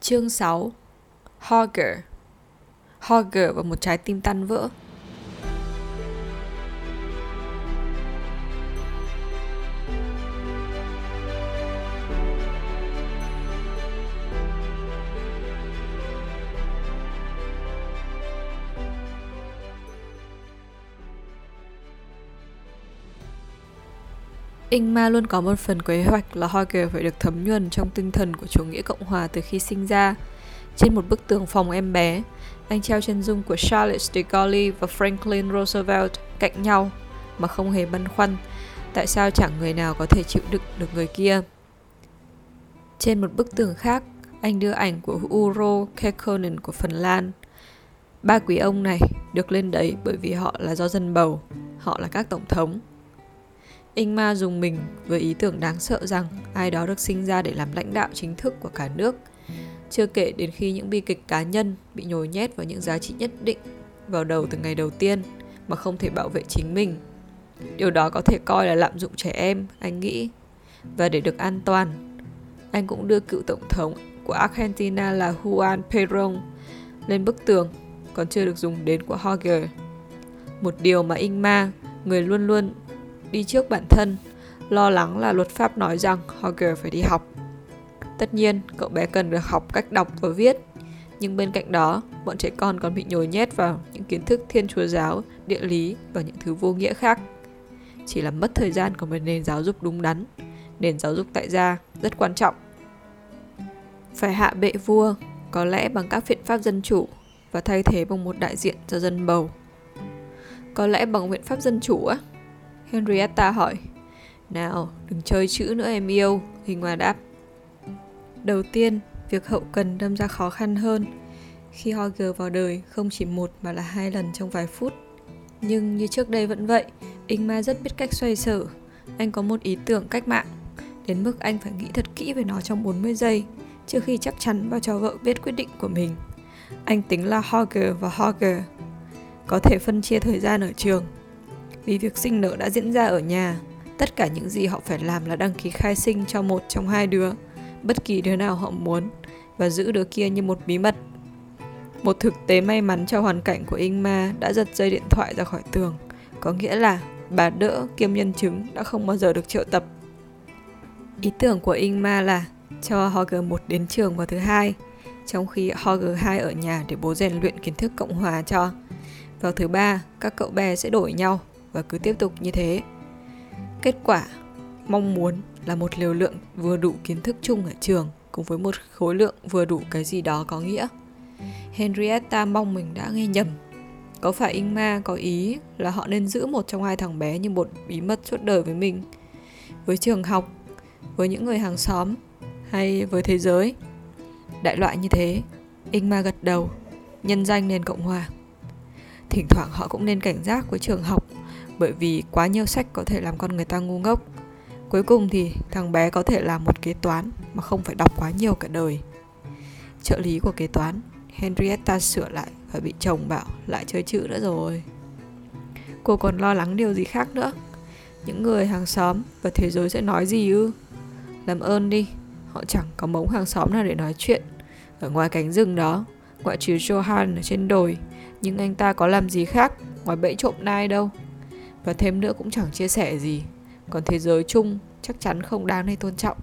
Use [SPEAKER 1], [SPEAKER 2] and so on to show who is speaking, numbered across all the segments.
[SPEAKER 1] Chương 6 Hogger. Hogger và một trái tim tan vỡ. Ingma luôn có một phần kế hoạch là Hogger phải được thấm nhuần trong tinh thần của chủ nghĩa Cộng hòa từ khi sinh ra. Trên một bức tường phòng em bé, anh treo chân dung của Charlotte de Gaulle và Franklin Roosevelt cạnh nhau mà không hề băn khoăn tại sao chẳng người nào có thể chịu đựng được người kia. Trên một bức tường khác, anh đưa ảnh của Uro Kekkonen của Phần Lan. Ba quý ông này được lên đấy bởi vì họ là do dân bầu, họ là các tổng thống. Ingmar dùng mình với ý tưởng đáng sợ rằng ai đó được sinh ra để làm lãnh đạo chính thức của cả nước. Chưa kể đến khi những bi kịch cá nhân bị nhồi nhét vào những giá trị nhất định vào đầu từ ngày đầu tiên mà không thể bảo vệ chính mình. Điều đó có thể coi là lạm dụng trẻ em, anh nghĩ. Và để được an toàn, anh cũng đưa cựu tổng thống của Argentina là Juan Perón lên bức tường, còn chưa được dùng đến của Hogger. Một điều mà Inma người luôn luôn đi trước bản thân, lo lắng là luật pháp nói rằng Hogger phải đi học. Tất nhiên, cậu bé cần được học cách đọc và viết, nhưng bên cạnh đó, bọn trẻ con còn bị nhồi nhét vào những kiến thức thiên chúa giáo, địa lý và những thứ vô nghĩa khác. Chỉ là mất thời gian của một nền giáo dục đúng đắn. Nền giáo dục tại gia rất quan trọng. Phải hạ bệ vua, có lẽ bằng các biện pháp dân chủ và thay thế bằng một đại diện cho dân bầu. Có lẽ bằng biện pháp dân chủ á, Henrietta hỏi. Nào, đừng chơi chữ nữa em yêu, Hình Hòa đáp. Đầu tiên, việc hậu cần đâm ra khó khăn hơn. Khi Hogger vào đời không chỉ một mà là hai lần trong vài phút. Nhưng như trước đây vẫn vậy, Ingmar rất biết cách xoay sở. Anh có một ý tưởng cách mạng, đến mức anh phải nghĩ thật kỹ về nó trong 40 giây trước khi chắc chắn và cho vợ biết quyết định của mình. Anh tính là Hogger và Hogger có thể phân chia thời gian ở trường vì việc sinh nở đã diễn ra ở nhà. Tất cả những gì họ phải làm là đăng ký khai sinh cho một trong hai đứa, bất kỳ đứa nào họ muốn, và giữ đứa kia như một bí mật. Một thực tế may mắn cho hoàn cảnh của Ingma đã giật dây điện thoại ra khỏi tường, có nghĩa là bà đỡ kiêm nhân chứng đã không bao giờ được triệu tập. Ý tưởng của Ingma là cho Hogger một đến trường vào thứ hai, trong khi Hogger 2 ở nhà để bố rèn luyện kiến thức cộng hòa cho. Vào thứ ba, các cậu bé sẽ đổi nhau và cứ tiếp tục như thế. Kết quả mong muốn là một liều lượng vừa đủ kiến thức chung ở trường cùng với một khối lượng vừa đủ cái gì đó có nghĩa. Henrietta mong mình đã nghe nhầm. Có phải Inma có ý là họ nên giữ một trong hai thằng bé như một bí mật suốt đời với mình? Với trường học, với những người hàng xóm hay với thế giới? Đại loại như thế, Inma gật đầu, nhân danh nền Cộng Hòa. Thỉnh thoảng họ cũng nên cảnh giác với trường học bởi vì quá nhiều sách có thể làm con người ta ngu ngốc. Cuối cùng thì thằng bé có thể làm một kế toán mà không phải đọc quá nhiều cả đời. Trợ lý của kế toán, henrietta sửa lại và bị chồng bảo lại chơi chữ nữa rồi. Cô còn lo lắng điều gì khác nữa. Những người hàng xóm và thế giới sẽ nói gì ư? Làm ơn đi, họ chẳng có mống hàng xóm nào để nói chuyện. Ở ngoài cánh rừng đó, ngoại trừ johan ở trên đồi, nhưng anh ta có làm gì khác ngoài bẫy trộm nai đâu? Và thêm nữa cũng chẳng chia sẻ gì. Còn thế giới chung chắc chắn không đáng để tôn trọng.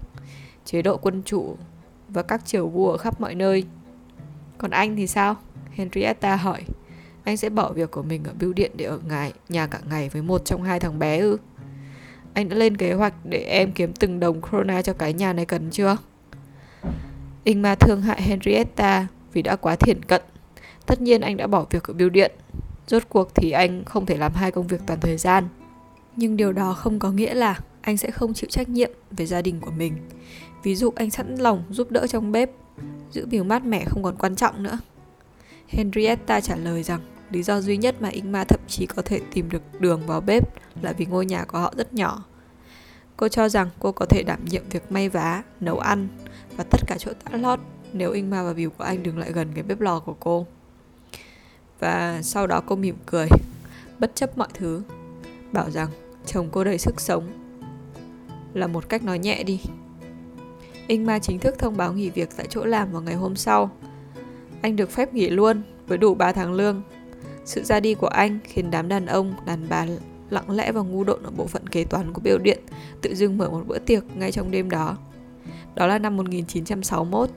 [SPEAKER 1] Chế độ quân chủ và các triều vua ở khắp mọi nơi. Còn anh thì sao? Henrietta hỏi. Anh sẽ bỏ việc của mình ở bưu điện để ở ngài, nhà cả ngày với một trong hai thằng bé ư? Anh đã lên kế hoạch để em kiếm từng đồng krona cho cái nhà này cần chưa? Ingmar thương hại Henrietta vì đã quá thiển cận. Tất nhiên anh đã bỏ việc ở bưu điện. Rốt cuộc thì anh không thể làm hai công việc toàn thời gian. Nhưng điều đó không có nghĩa là anh sẽ không chịu trách nhiệm về gia đình của mình. Ví dụ anh sẵn lòng giúp đỡ trong bếp, giữ biểu mát mẻ không còn quan trọng nữa. Henrietta trả lời rằng lý do duy nhất mà Ingmar thậm chí có thể tìm được đường vào bếp là vì ngôi nhà của họ rất nhỏ. Cô cho rằng cô có thể đảm nhiệm việc may vá, nấu ăn và tất cả chỗ tã lót nếu Ingmar và biểu của anh đừng lại gần cái bếp lò của cô. Và sau đó cô mỉm cười Bất chấp mọi thứ Bảo rằng chồng cô đầy sức sống Là một cách nói nhẹ đi Ingmar chính thức thông báo nghỉ việc tại chỗ làm vào ngày hôm sau. Anh được phép nghỉ luôn với đủ 3 tháng lương. Sự ra đi của anh khiến đám đàn ông, đàn bà lặng lẽ và ngu độn ở bộ phận kế toán của biểu điện tự dưng mở một bữa tiệc ngay trong đêm đó. Đó là năm 1961.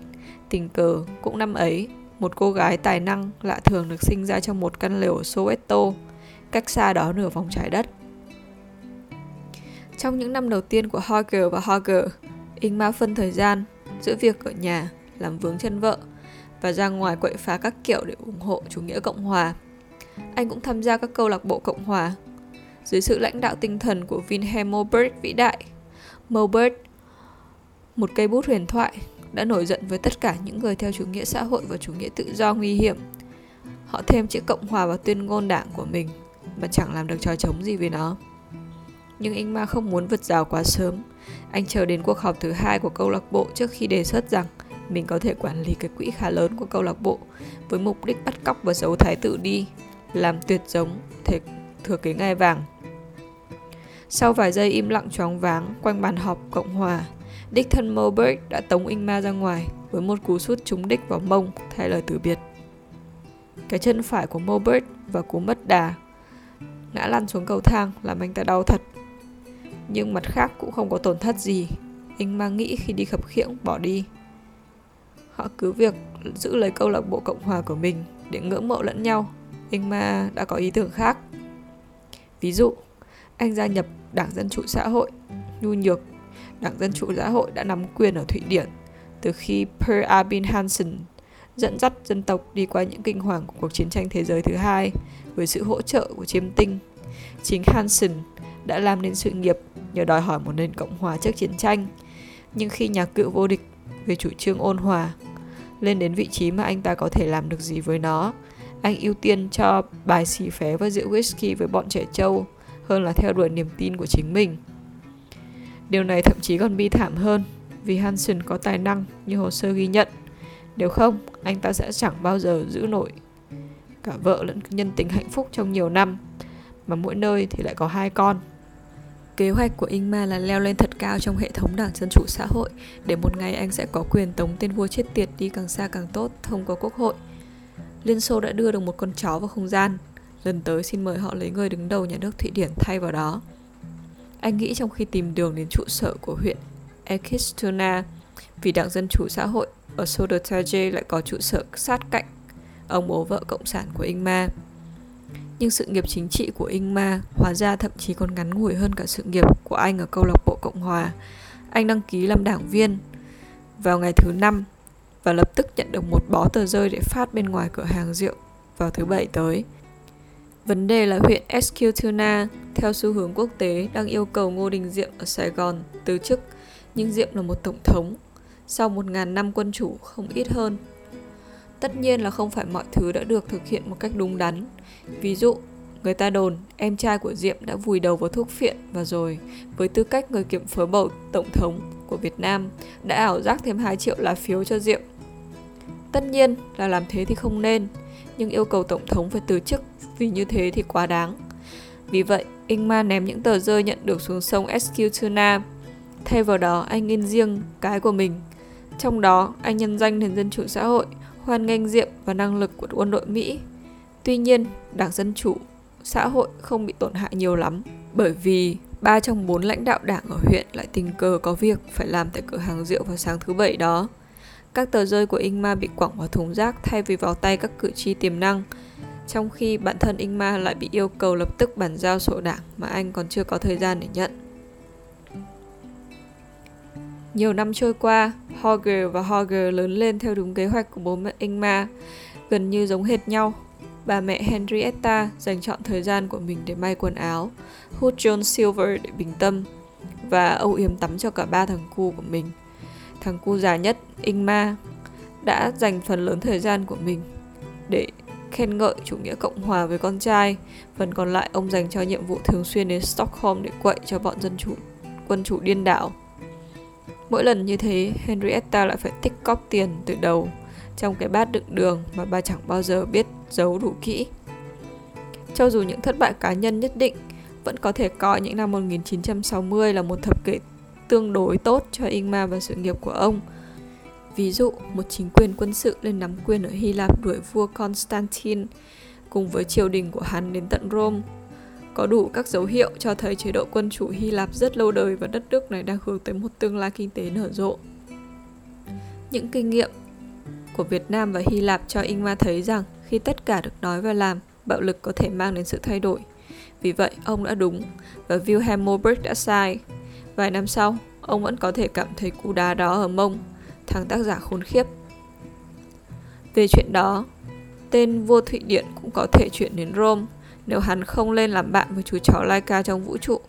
[SPEAKER 1] Tình cờ cũng năm ấy, một cô gái tài năng lạ thường được sinh ra trong một căn lều ở Soweto, cách xa đó nửa vòng trái đất. Trong những năm đầu tiên của Hogger và Hogger, Ingmar phân thời gian giữa việc ở nhà làm vướng chân vợ và ra ngoài quậy phá các kiểu để ủng hộ chủ nghĩa Cộng Hòa. Anh cũng tham gia các câu lạc bộ Cộng Hòa dưới sự lãnh đạo tinh thần của Wilhelm Moberg vĩ đại. Moberg, một cây bút huyền thoại, đã nổi giận với tất cả những người theo chủ nghĩa xã hội và chủ nghĩa tự do nguy hiểm. Họ thêm chữ Cộng Hòa vào tuyên ngôn đảng của mình mà chẳng làm được trò chống gì với nó. Nhưng anh ma không muốn vượt rào quá sớm. Anh chờ đến cuộc họp thứ hai của câu lạc bộ trước khi đề xuất rằng mình có thể quản lý cái quỹ khá lớn của câu lạc bộ với mục đích bắt cóc và giấu thái tử đi, làm tuyệt giống thể thừa kế ngai vàng. Sau vài giây im lặng choáng váng quanh bàn họp Cộng Hòa, đích thân Moberg đã tống Ingmar ra ngoài với một cú sút trúng đích vào mông thay lời từ biệt. Cái chân phải của Moberg và cú mất đà ngã lăn xuống cầu thang làm anh ta đau thật. Nhưng mặt khác cũng không có tổn thất gì. Ingmar nghĩ khi đi khập khiễng bỏ đi. Họ cứ việc giữ lấy câu lạc bộ Cộng Hòa của mình để ngưỡng mộ lẫn nhau. Ingmar đã có ý tưởng khác. Ví dụ, anh gia nhập Đảng Dân Chủ Xã hội, nhu nhược. Đảng Dân Chủ Xã hội đã nắm quyền ở Thụy Điển từ khi Per Albin Hansen dẫn dắt dân tộc đi qua những kinh hoàng của cuộc chiến tranh thế giới thứ hai với sự hỗ trợ của chiêm tinh. Chính Hansen đã làm nên sự nghiệp nhờ đòi hỏi một nền cộng hòa trước chiến tranh. Nhưng khi nhà cựu vô địch về chủ trương ôn hòa lên đến vị trí mà anh ta có thể làm được gì với nó, anh ưu tiên cho bài xì phé và rượu whisky với bọn trẻ trâu hơn là theo đuổi niềm tin của chính mình. Điều này thậm chí còn bi thảm hơn vì Hansen có tài năng như hồ sơ ghi nhận. Nếu không, anh ta sẽ chẳng bao giờ giữ nổi cả vợ lẫn nhân tính hạnh phúc trong nhiều năm, mà mỗi nơi thì lại có hai con. Kế hoạch của Ingmar là leo lên thật cao trong hệ thống đảng Dân Chủ Xã hội để một ngày anh sẽ có quyền tống tên vua chết tiệt đi càng xa càng tốt thông qua quốc hội. Liên Xô đã đưa được một con chó vào không gian, lần tới xin mời họ lấy người đứng đầu nhà nước Thụy Điển thay vào đó. Anh nghĩ trong khi tìm đường đến trụ sở của huyện Ekistuna, vì Đảng Dân Chủ Xã hội ở Sodotaje lại có trụ sở sát cạnh ông bố vợ cộng sản của Ingmar. Nhưng sự nghiệp chính trị của Ingmar hóa ra thậm chí còn ngắn ngủi hơn cả sự nghiệp của anh ở câu lạc bộ Cộng Hòa. Anh đăng ký làm đảng viên vào ngày thứ năm và lập tức nhận được một bó tờ rơi để phát bên ngoài cửa hàng rượu vào thứ bảy tới. Vấn đề là huyện Eskilstuna, theo xu hướng quốc tế, đang yêu cầu Ngô Đình Diệm ở Sài Gòn từ chức, nhưng Diệm là một tổng thống, sau 1.000 năm quân chủ không ít hơn. Tất nhiên là không phải mọi thứ đã được thực hiện một cách đúng đắn. Ví dụ, người ta đồn em trai của Diệm đã vùi đầu vào thuốc phiện và rồi, với tư cách người kiểm phiếu bầu tổng thống của Việt Nam, đã ảo giác thêm 2 triệu lá phiếu cho Diệm. Tất nhiên là làm thế thì không nên, nhưng yêu cầu tổng thống phải từ chức vì như thế thì quá đáng. Vì vậy, Ingmar ném những tờ rơi nhận được xuống sông Eskilstuna. Thay vào đó, anh in riêng cái của mình. Trong đó, anh nhân danh nền dân chủ xã hội, hoan nghênh diệm và năng lực của quân đội Mỹ. Tuy nhiên, Đảng Dân Chủ xã hội không bị tổn hại nhiều lắm bởi vì ba trong bốn lãnh đạo đảng ở huyện lại tình cờ có việc phải làm tại cửa hàng rượu vào sáng thứ bảy đó. Các tờ rơi của Inma bị quẳng vào thùng rác thay vì vào tay các cử tri tiềm năng trong khi bản thân Inma lại bị yêu cầu lập tức bàn giao sổ đảng mà anh còn chưa có thời gian để nhận. Nhiều năm trôi qua, Hogger và Hogger lớn lên theo đúng kế hoạch của bố mẹ Inma, gần như giống hệt nhau. Bà mẹ Henrietta dành chọn thời gian của mình để may quần áo, hút John Silver để bình tâm và âu yếm tắm cho cả ba thằng cu của mình. Thằng cu già nhất, Inma đã dành phần lớn thời gian của mình để khen ngợi chủ nghĩa cộng hòa với con trai. Phần còn lại ông dành cho nhiệm vụ thường xuyên đến Stockholm để quậy cho bọn dân chủ quân chủ điên đảo. Mỗi lần như thế, Henrietta lại phải tích cóp tiền từ đầu trong cái bát đựng đường mà bà chẳng bao giờ biết giấu đủ kỹ. Cho dù những thất bại cá nhân nhất định vẫn có thể coi những năm 1960 là một thập kỷ tương đối tốt cho Ingmar và sự nghiệp của ông. Ví dụ, một chính quyền quân sự lên nắm quyền ở Hy Lạp đuổi vua Constantine cùng với triều đình của hắn đến tận Rome. Có đủ các dấu hiệu cho thấy chế độ quân chủ Hy Lạp rất lâu đời và đất nước này đang hướng tới một tương lai kinh tế nở rộ. Những kinh nghiệm của Việt Nam và Hy Lạp cho Ingmar thấy rằng khi tất cả được nói và làm, bạo lực có thể mang đến sự thay đổi. Vì vậy, ông đã đúng và Wilhelm Moberg đã sai. Vài năm sau, ông vẫn có thể cảm thấy cú đá đó ở mông, thằng tác giả khốn khiếp. Về chuyện đó, tên vua Thụy Điển cũng có thể chuyển đến Rome nếu hắn không lên làm bạn với chú chó Laika trong vũ trụ.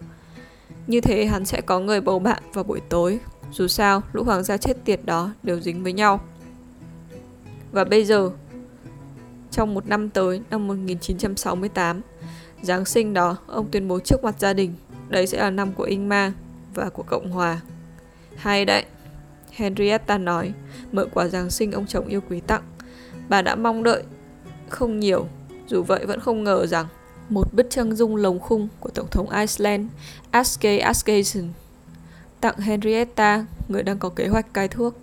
[SPEAKER 1] Như thế hắn sẽ có người bầu bạn vào buổi tối. Dù sao, lũ hoàng gia chết tiệt đó đều dính với nhau. Và bây giờ, trong một năm tới, năm 1968, Giáng sinh đó, ông tuyên bố trước mặt gia đình, đấy sẽ là năm của Ingmar và của Cộng Hòa. Hay đấy, Henrietta nói, mở quà Giáng sinh ông chồng yêu quý tặng. Bà đã mong đợi, không nhiều, dù vậy vẫn không ngờ rằng một bức chân dung lồng khung của Tổng thống Iceland Aske Askeisen tặng Henrietta, người đang có kế hoạch cai thuốc.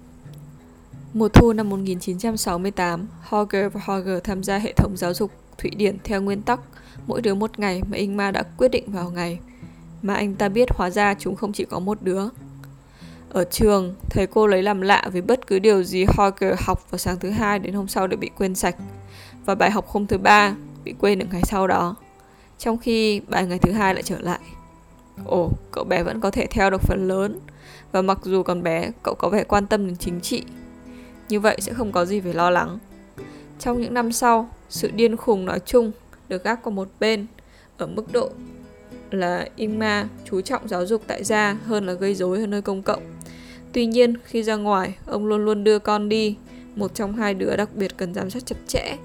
[SPEAKER 1] Mùa thu năm 1968, Holger và Holger tham gia hệ thống giáo dục Thụy Điển theo nguyên tắc mỗi đứa một ngày mà Ingmar đã quyết định vào ngày. Mà anh ta biết hóa ra chúng không chỉ có một đứa. Ở trường, thầy cô lấy làm lạ vì bất cứ điều gì Holger học vào sáng thứ hai đến hôm sau đều bị quên sạch. Và bài học hôm thứ ba bị quên được ngày sau đó. Trong khi bài ngày thứ hai lại trở lại. Ồ, cậu bé vẫn có thể theo được phần lớn. Và mặc dù còn bé, cậu có vẻ quan tâm đến chính trị như vậy sẽ không có gì phải lo lắng. Trong những năm sau, sự điên khùng nói chung được gác qua một bên ở mức độ là Ingma chú trọng giáo dục tại gia hơn là gây rối ở nơi công cộng. Tuy nhiên, khi ra ngoài, ông luôn luôn đưa con đi, một trong hai đứa đặc biệt cần giám sát chặt chẽ.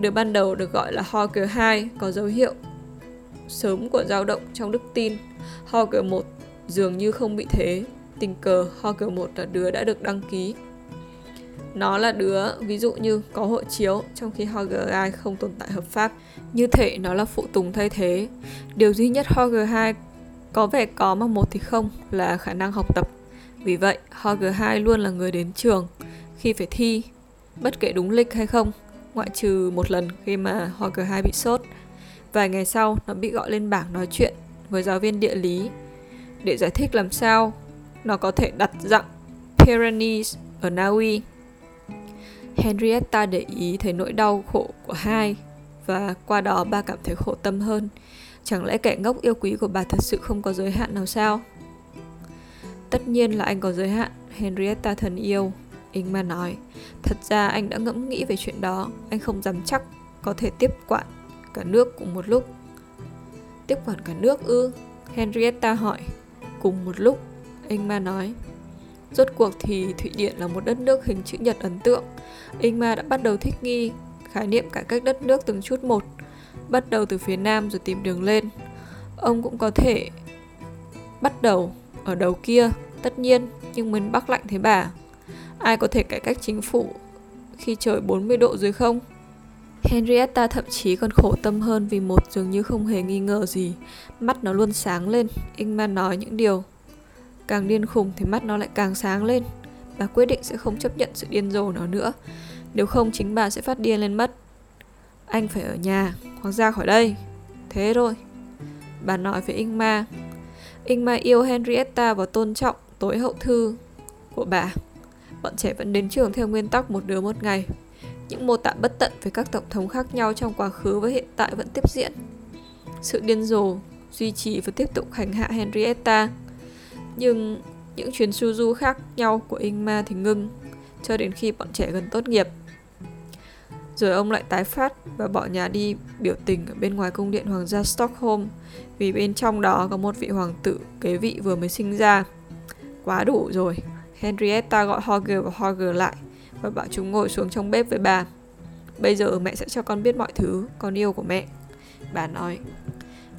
[SPEAKER 1] Đứa ban đầu được gọi là Hawker 2 có dấu hiệu sớm của dao động trong đức tin. Hawker 1 dường như không bị thế. Tình cờ Hawker 1 là đứa đã được đăng ký nó là đứa ví dụ như có hộ chiếu trong khi HG2 không tồn tại hợp pháp. Như thể nó là phụ tùng thay thế. Điều duy nhất Hogger 2 có vẻ có mà một thì không là khả năng học tập. Vì vậy, Hogger 2 luôn là người đến trường khi phải thi, bất kể đúng lịch hay không, ngoại trừ một lần khi mà Hogger 2 bị sốt. Vài ngày sau, nó bị gọi lên bảng nói chuyện với giáo viên địa lý để giải thích làm sao nó có thể đặt dặn Pyrenees ở Na Uy Henrietta để ý thấy nỗi đau khổ của hai và qua đó bà cảm thấy khổ tâm hơn. Chẳng lẽ kẻ ngốc yêu quý của bà thật sự không có giới hạn nào sao? Tất nhiên là anh có giới hạn, Henrietta thân yêu. Ingmar nói, thật ra anh đã ngẫm nghĩ về chuyện đó, anh không dám chắc có thể tiếp quản cả nước cùng một lúc. Tiếp quản cả nước ư? Henrietta hỏi. Cùng một lúc, Ingmar nói. Rốt cuộc thì Thụy Điển là một đất nước hình chữ nhật ấn tượng. Ingmar đã bắt đầu thích nghi khái niệm cải cách đất nước từng chút một, bắt đầu từ phía nam rồi tìm đường lên. Ông cũng có thể bắt đầu ở đầu kia, tất nhiên, nhưng miền Bắc lạnh thế bà. Ai có thể cải cách chính phủ khi trời 40 độ dưới không? Henrietta thậm chí còn khổ tâm hơn vì một dường như không hề nghi ngờ gì. Mắt nó luôn sáng lên, Ingman nói những điều Càng điên khùng thì mắt nó lại càng sáng lên Bà quyết định sẽ không chấp nhận sự điên rồ nó nữa nếu không, chính bà sẽ phát điên lên mất. Anh phải ở nhà, hoặc ra khỏi đây. Thế thôi. Bà nói với Ingma Ingma yêu Henrietta và tôn trọng tối hậu thư của bà. Bọn trẻ vẫn đến trường theo nguyên tắc một đứa một ngày. Những mô tả bất tận về các tổng thống khác nhau trong quá khứ và hiện tại vẫn tiếp diễn. Sự điên rồ duy trì và tiếp tục hành hạ Henrietta. Nhưng những chuyến su du khác nhau của Ingma thì ngưng, cho đến khi bọn trẻ gần tốt nghiệp. Rồi ông lại tái phát và bỏ nhà đi biểu tình ở bên ngoài cung điện hoàng gia Stockholm vì bên trong đó có một vị hoàng tử kế vị vừa mới sinh ra. Quá đủ rồi. Henrietta gọi Holger và Holger lại và bảo chúng ngồi xuống trong bếp với bà. Bây giờ mẹ sẽ cho con biết mọi thứ, con yêu của mẹ. Bà nói.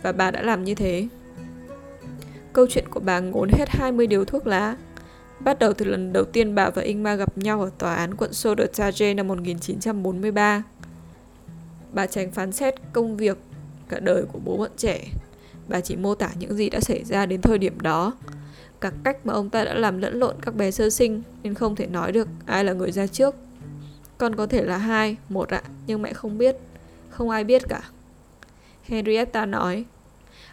[SPEAKER 1] Và bà đã làm như thế. Câu chuyện của bà ngốn hết 20 điều thuốc lá. Bắt đầu từ lần đầu tiên bà và Ingmar gặp nhau ở tòa án quận Sodertage năm 1943. Bà tránh phán xét công việc cả đời của bố bọn trẻ. Bà chỉ mô tả những gì đã xảy ra đến thời điểm đó. cả cách mà ông ta đã làm lẫn lộn các bé sơ sinh nên không thể nói được ai là người ra trước. Con có thể là hai, một ạ, nhưng mẹ không biết. Không ai biết cả. Henrietta nói.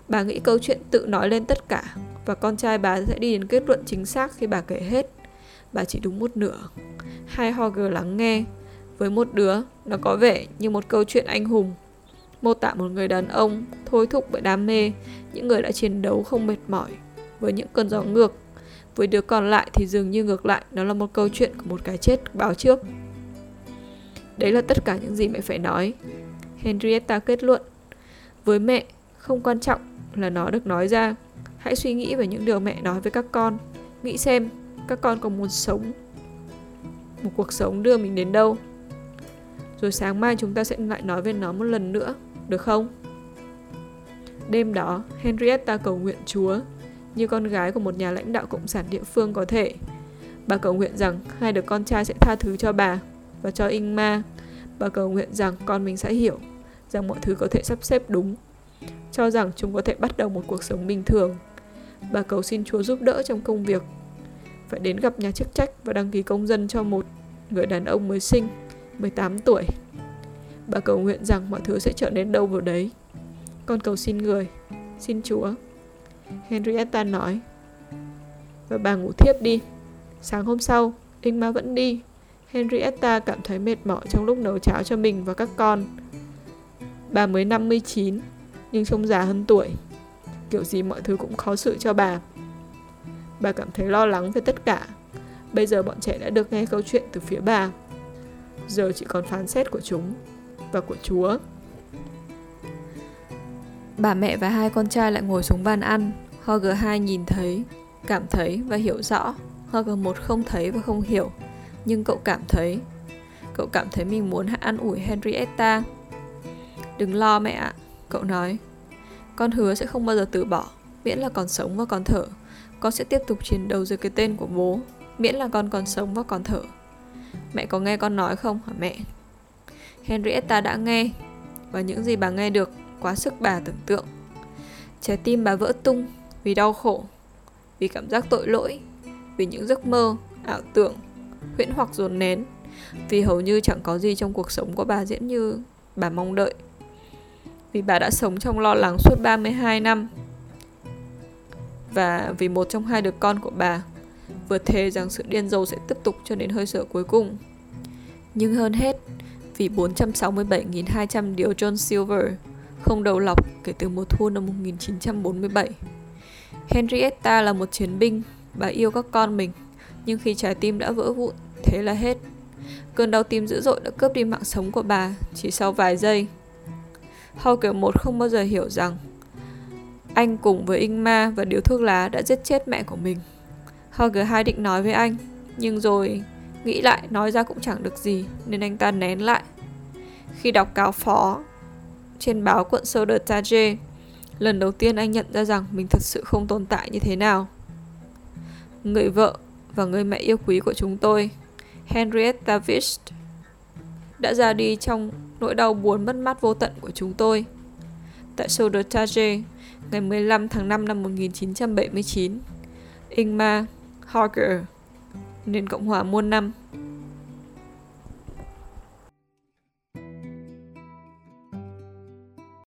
[SPEAKER 1] Bà nghĩ câu chuyện tự nói lên tất cả và con trai bà sẽ đi đến kết luận chính xác khi bà kể hết. Bà chỉ đúng một nửa. Hai Hogger lắng nghe. Với một đứa, nó có vẻ như một câu chuyện anh hùng. Mô tả một người đàn ông thôi thúc bởi đam mê, những người đã chiến đấu không mệt mỏi với những cơn gió ngược. Với đứa còn lại thì dường như ngược lại, nó là một câu chuyện của một cái chết báo trước. Đấy là tất cả những gì mẹ phải nói. Henrietta kết luận. Với mẹ, không quan trọng là nó được nói ra. Hãy suy nghĩ về những điều mẹ nói với các con. Nghĩ xem, các con còn muốn sống một cuộc sống đưa mình đến đâu. Rồi sáng mai chúng ta sẽ lại nói về nó một lần nữa, được không? Đêm đó, Henrietta cầu nguyện Chúa như con gái của một nhà lãnh đạo cộng sản địa phương có thể. Bà cầu nguyện rằng hai đứa con trai sẽ tha thứ cho bà và cho Ingma. Bà cầu nguyện rằng con mình sẽ hiểu rằng mọi thứ có thể sắp xếp đúng, cho rằng chúng có thể bắt đầu một cuộc sống bình thường. Bà cầu xin Chúa giúp đỡ trong công việc, phải đến gặp nhà chức trách và đăng ký công dân cho một người đàn ông mới sinh, 18 tuổi. Bà cầu nguyện rằng mọi thứ sẽ trở nên đâu vào đấy. Con cầu xin người, xin Chúa. Henrietta nói. Và bà ngủ thiếp đi. Sáng hôm sau, Inma vẫn đi. Henrietta cảm thấy mệt mỏi trong lúc nấu cháo cho mình và các con. Bà mới 59, nhưng trông già hơn tuổi. Kiểu gì mọi thứ cũng khó xử cho bà. Bà cảm thấy lo lắng về tất cả. Bây giờ bọn trẻ đã được nghe câu chuyện từ phía bà. Giờ chỉ còn phán xét của chúng và của Chúa. Bà mẹ và hai con trai lại ngồi xuống bàn ăn. Hoger 2 nhìn thấy, cảm thấy và hiểu rõ. Hoger 1 không thấy và không hiểu, nhưng cậu cảm thấy. Cậu cảm thấy mình muốn ăn ủi Henrietta. Đừng lo mẹ ạ, cậu nói. Con hứa sẽ không bao giờ từ bỏ, miễn là còn sống và còn thở. Con sẽ tiếp tục chiến đấu dưới cái tên của bố, miễn là con còn sống và còn thở. Mẹ có nghe con nói không hả mẹ? Henrietta đã nghe, và những gì bà nghe được quá sức bà tưởng tượng. Trái tim bà vỡ tung vì đau khổ, vì cảm giác tội lỗi, vì những giấc mơ, ảo tưởng, huyễn hoặc dồn nén, vì hầu như chẳng có gì trong cuộc sống của bà diễn như bà mong đợi. Vì bà đã sống trong lo lắng suốt 32 năm. Và vì một trong hai đứa con của bà vừa thề rằng sự điên rồ sẽ tiếp tục cho đến hơi thở cuối cùng. Nhưng hơn hết, vì 467.200 điếu John Silver không đầu lọc kể từ mùa thu năm 1947. Henrietta là một chiến binh, bà yêu các con mình, nhưng khi trái tim đã vỡ vụn, thế là hết. Cơn đau tim dữ dội đã cướp đi mạng sống của bà chỉ sau vài giây. Hawker một không bao giờ hiểu rằng anh cùng với Inma và điếu thuốc lá đã giết chết mẹ của mình. Hawker hai định nói với anh, nhưng rồi nghĩ lại nói ra cũng chẳng được gì nên anh ta nén lại. Khi đọc cáo phó trên báo quận Sodertage, lần đầu tiên anh nhận ra rằng mình thật sự không tồn tại như thế nào. Người vợ và người mẹ yêu quý của chúng tôi, Henrietta Vist, đã ra đi trong nỗi đau buồn mất mát vô tận của chúng tôi. Tại Sodertage, ngày 15 tháng 5 năm 1979, Ingmar Hager, nền Cộng hòa muôn năm,